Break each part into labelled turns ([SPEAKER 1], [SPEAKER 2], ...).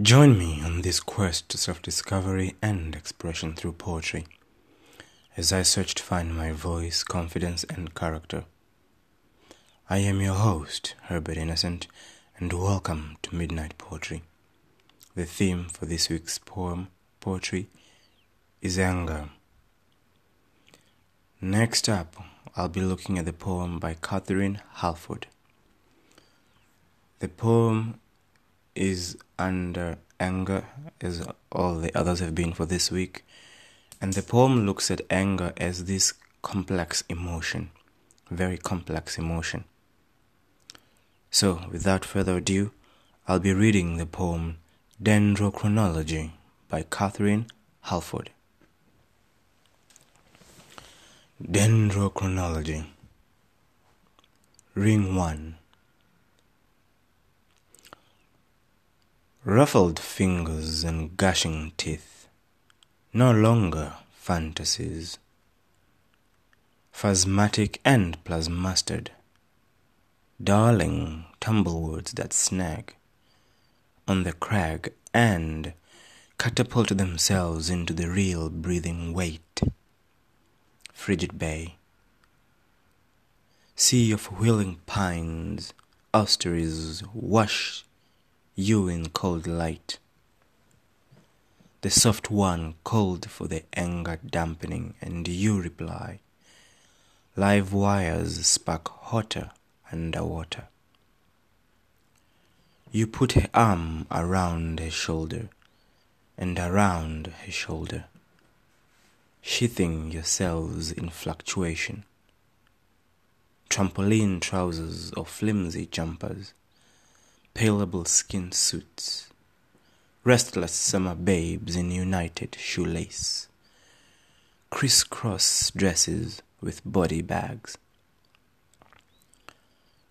[SPEAKER 1] Join me on this quest to self discovery and expression through poetry as I search to find my voice, confidence, and character. I am your host, Herbert Innocent, and welcome to Midnight Poetry. The theme for this week's poem, poetry, is anger. Next up, I'll be looking at the poem by Catherine Halford. The poem is under anger, as all the others have been for this week, and the poem looks at anger as this complex emotion, very complex emotion. So, without further ado, I'll be reading the poem Dendrochronology by Catherine Halford. Dendrochronology Ring 1 Ruffled fingers and gushing teeth, no longer fantasies. Phasmatic and plasmastered, darling tumblewords that snag on the crag and catapult themselves into the real breathing weight. Frigid Bay. Sea of wheeling pines, osteries wash you in cold light. The soft one called for the anger dampening, and you reply. Live wires spark hotter underwater. You put her arm around her shoulder, and around her shoulder, sheathing yourselves in fluctuation. Trampoline trousers or flimsy jumpers paleable skin suits, restless summer babes in united shoelace, crisscross dresses with body bags,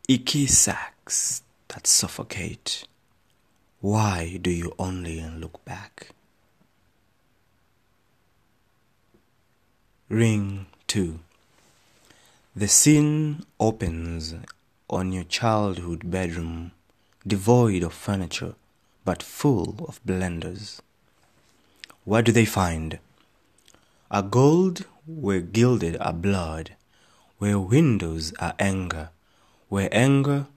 [SPEAKER 1] icky sacks that suffocate. Why do you only look back? Ring 2 The scene opens on your childhood bedroom devoid of furniture, but full of blenders. What do they find? A gold where gilded are blood, where windows are anger, where anger,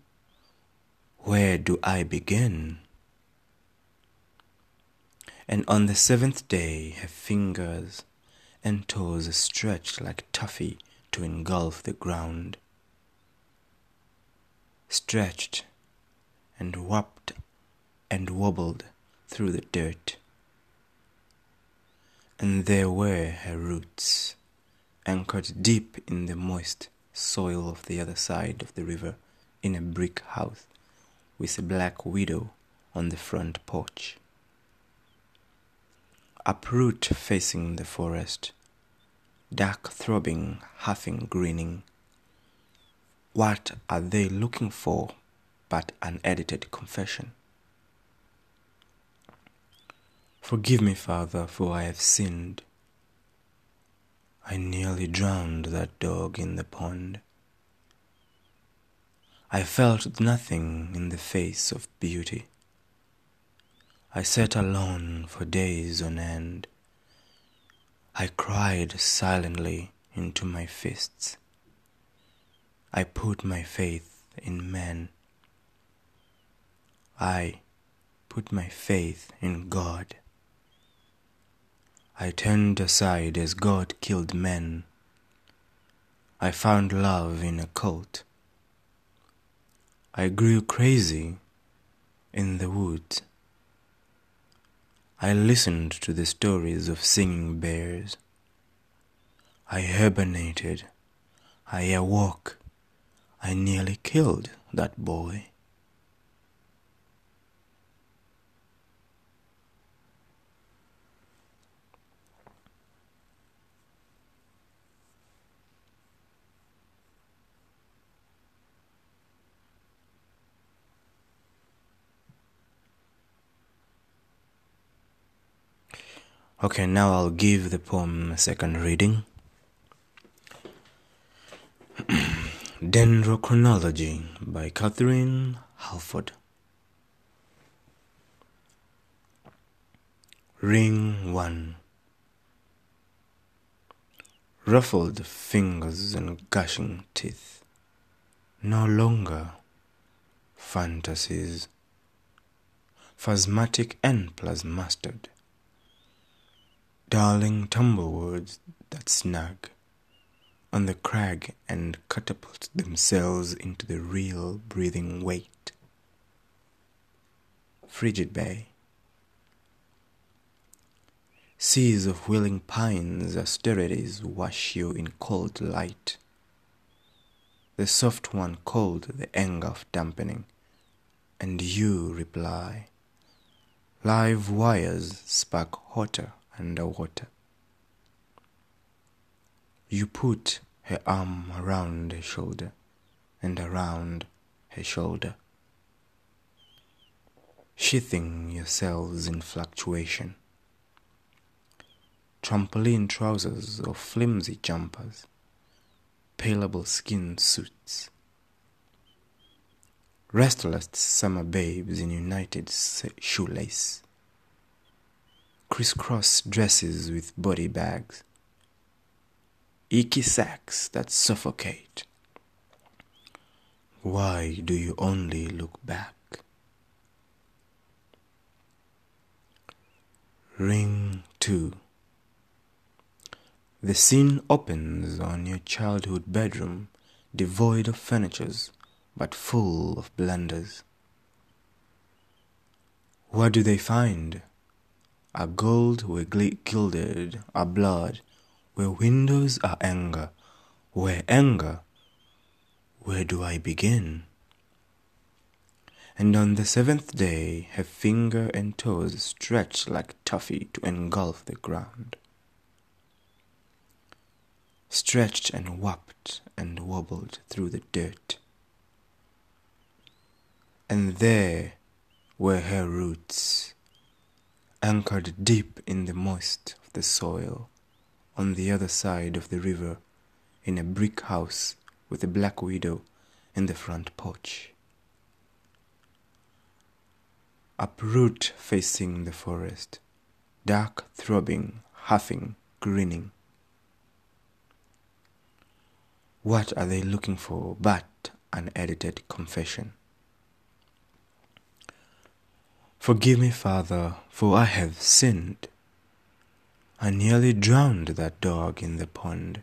[SPEAKER 1] where do I begin? And on the seventh day her fingers and toes stretched like taffy to engulf the ground. Stretched and whopped and wobbled through the dirt. And there were her roots, anchored deep in the moist soil of the other side of the river in a brick house with a black widow on the front porch. Uproot facing the forest, dark throbbing, huffing, grinning. What are they looking for but unedited confession. Forgive me, Father, for I have sinned. I nearly drowned that dog in the pond. I felt nothing in the face of beauty. I sat alone for days on end. I cried silently into my fists. I put my faith in men. I put my faith in God. I turned aside as God killed men. I found love in a cult. I grew crazy in the woods. I listened to the stories of singing bears. I hibernated. I awoke. I nearly killed that boy. Okay, now I'll give the poem a second reading. Dendrochronology by Catherine Halford. Ring 1 Ruffled fingers and gushing teeth. No longer fantasies. Phasmatic and plus mustard. Darling tumblewords that snag on the crag and catapult themselves into the real breathing weight. Frigid Bay. Seas of willing pines, austerities wash you in cold light. The soft one called the anger of dampening, and you reply. Live wires spark hotter underwater. You put her arm around her shoulder and around her shoulder, sheathing yourselves in fluctuation trampoline trousers or flimsy jumpers, paleable skin suits. Restless summer babes in united shoelace, crisscross dresses with body bags, icky sacks that suffocate. Why do you only look back? Ring 2 the scene opens on your childhood bedroom, devoid of furnitures, but full of blunders. What do they find? A gold where gilded are blood, where windows are anger, where anger, where do I begin? And on the seventh day her finger and toes stretched like toffee to engulf the ground stretched and whopped and wobbled through the dirt. And there were her roots, anchored deep in the moist of the soil, on the other side of the river, in a brick house with a black widow in the front porch. Uproot facing the forest, dark throbbing, huffing, grinning What are they looking for but an edited confession? Forgive me, Father, for I have sinned. I nearly drowned that dog in the pond.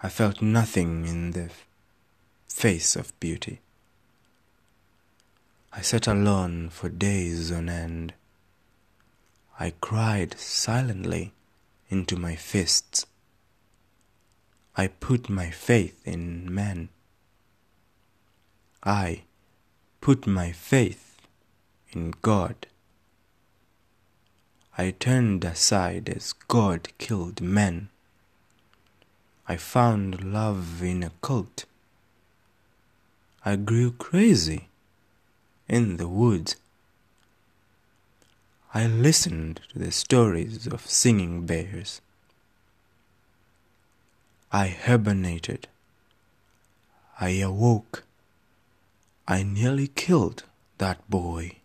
[SPEAKER 1] I felt nothing in the face of beauty. I sat alone for days on end. I cried silently into my fists. I put my faith in men. I put my faith in God. I turned aside as God killed men. I found love in a cult. I grew crazy in the woods. I listened to the stories of singing bears. I hibernated. I awoke. I nearly killed that boy.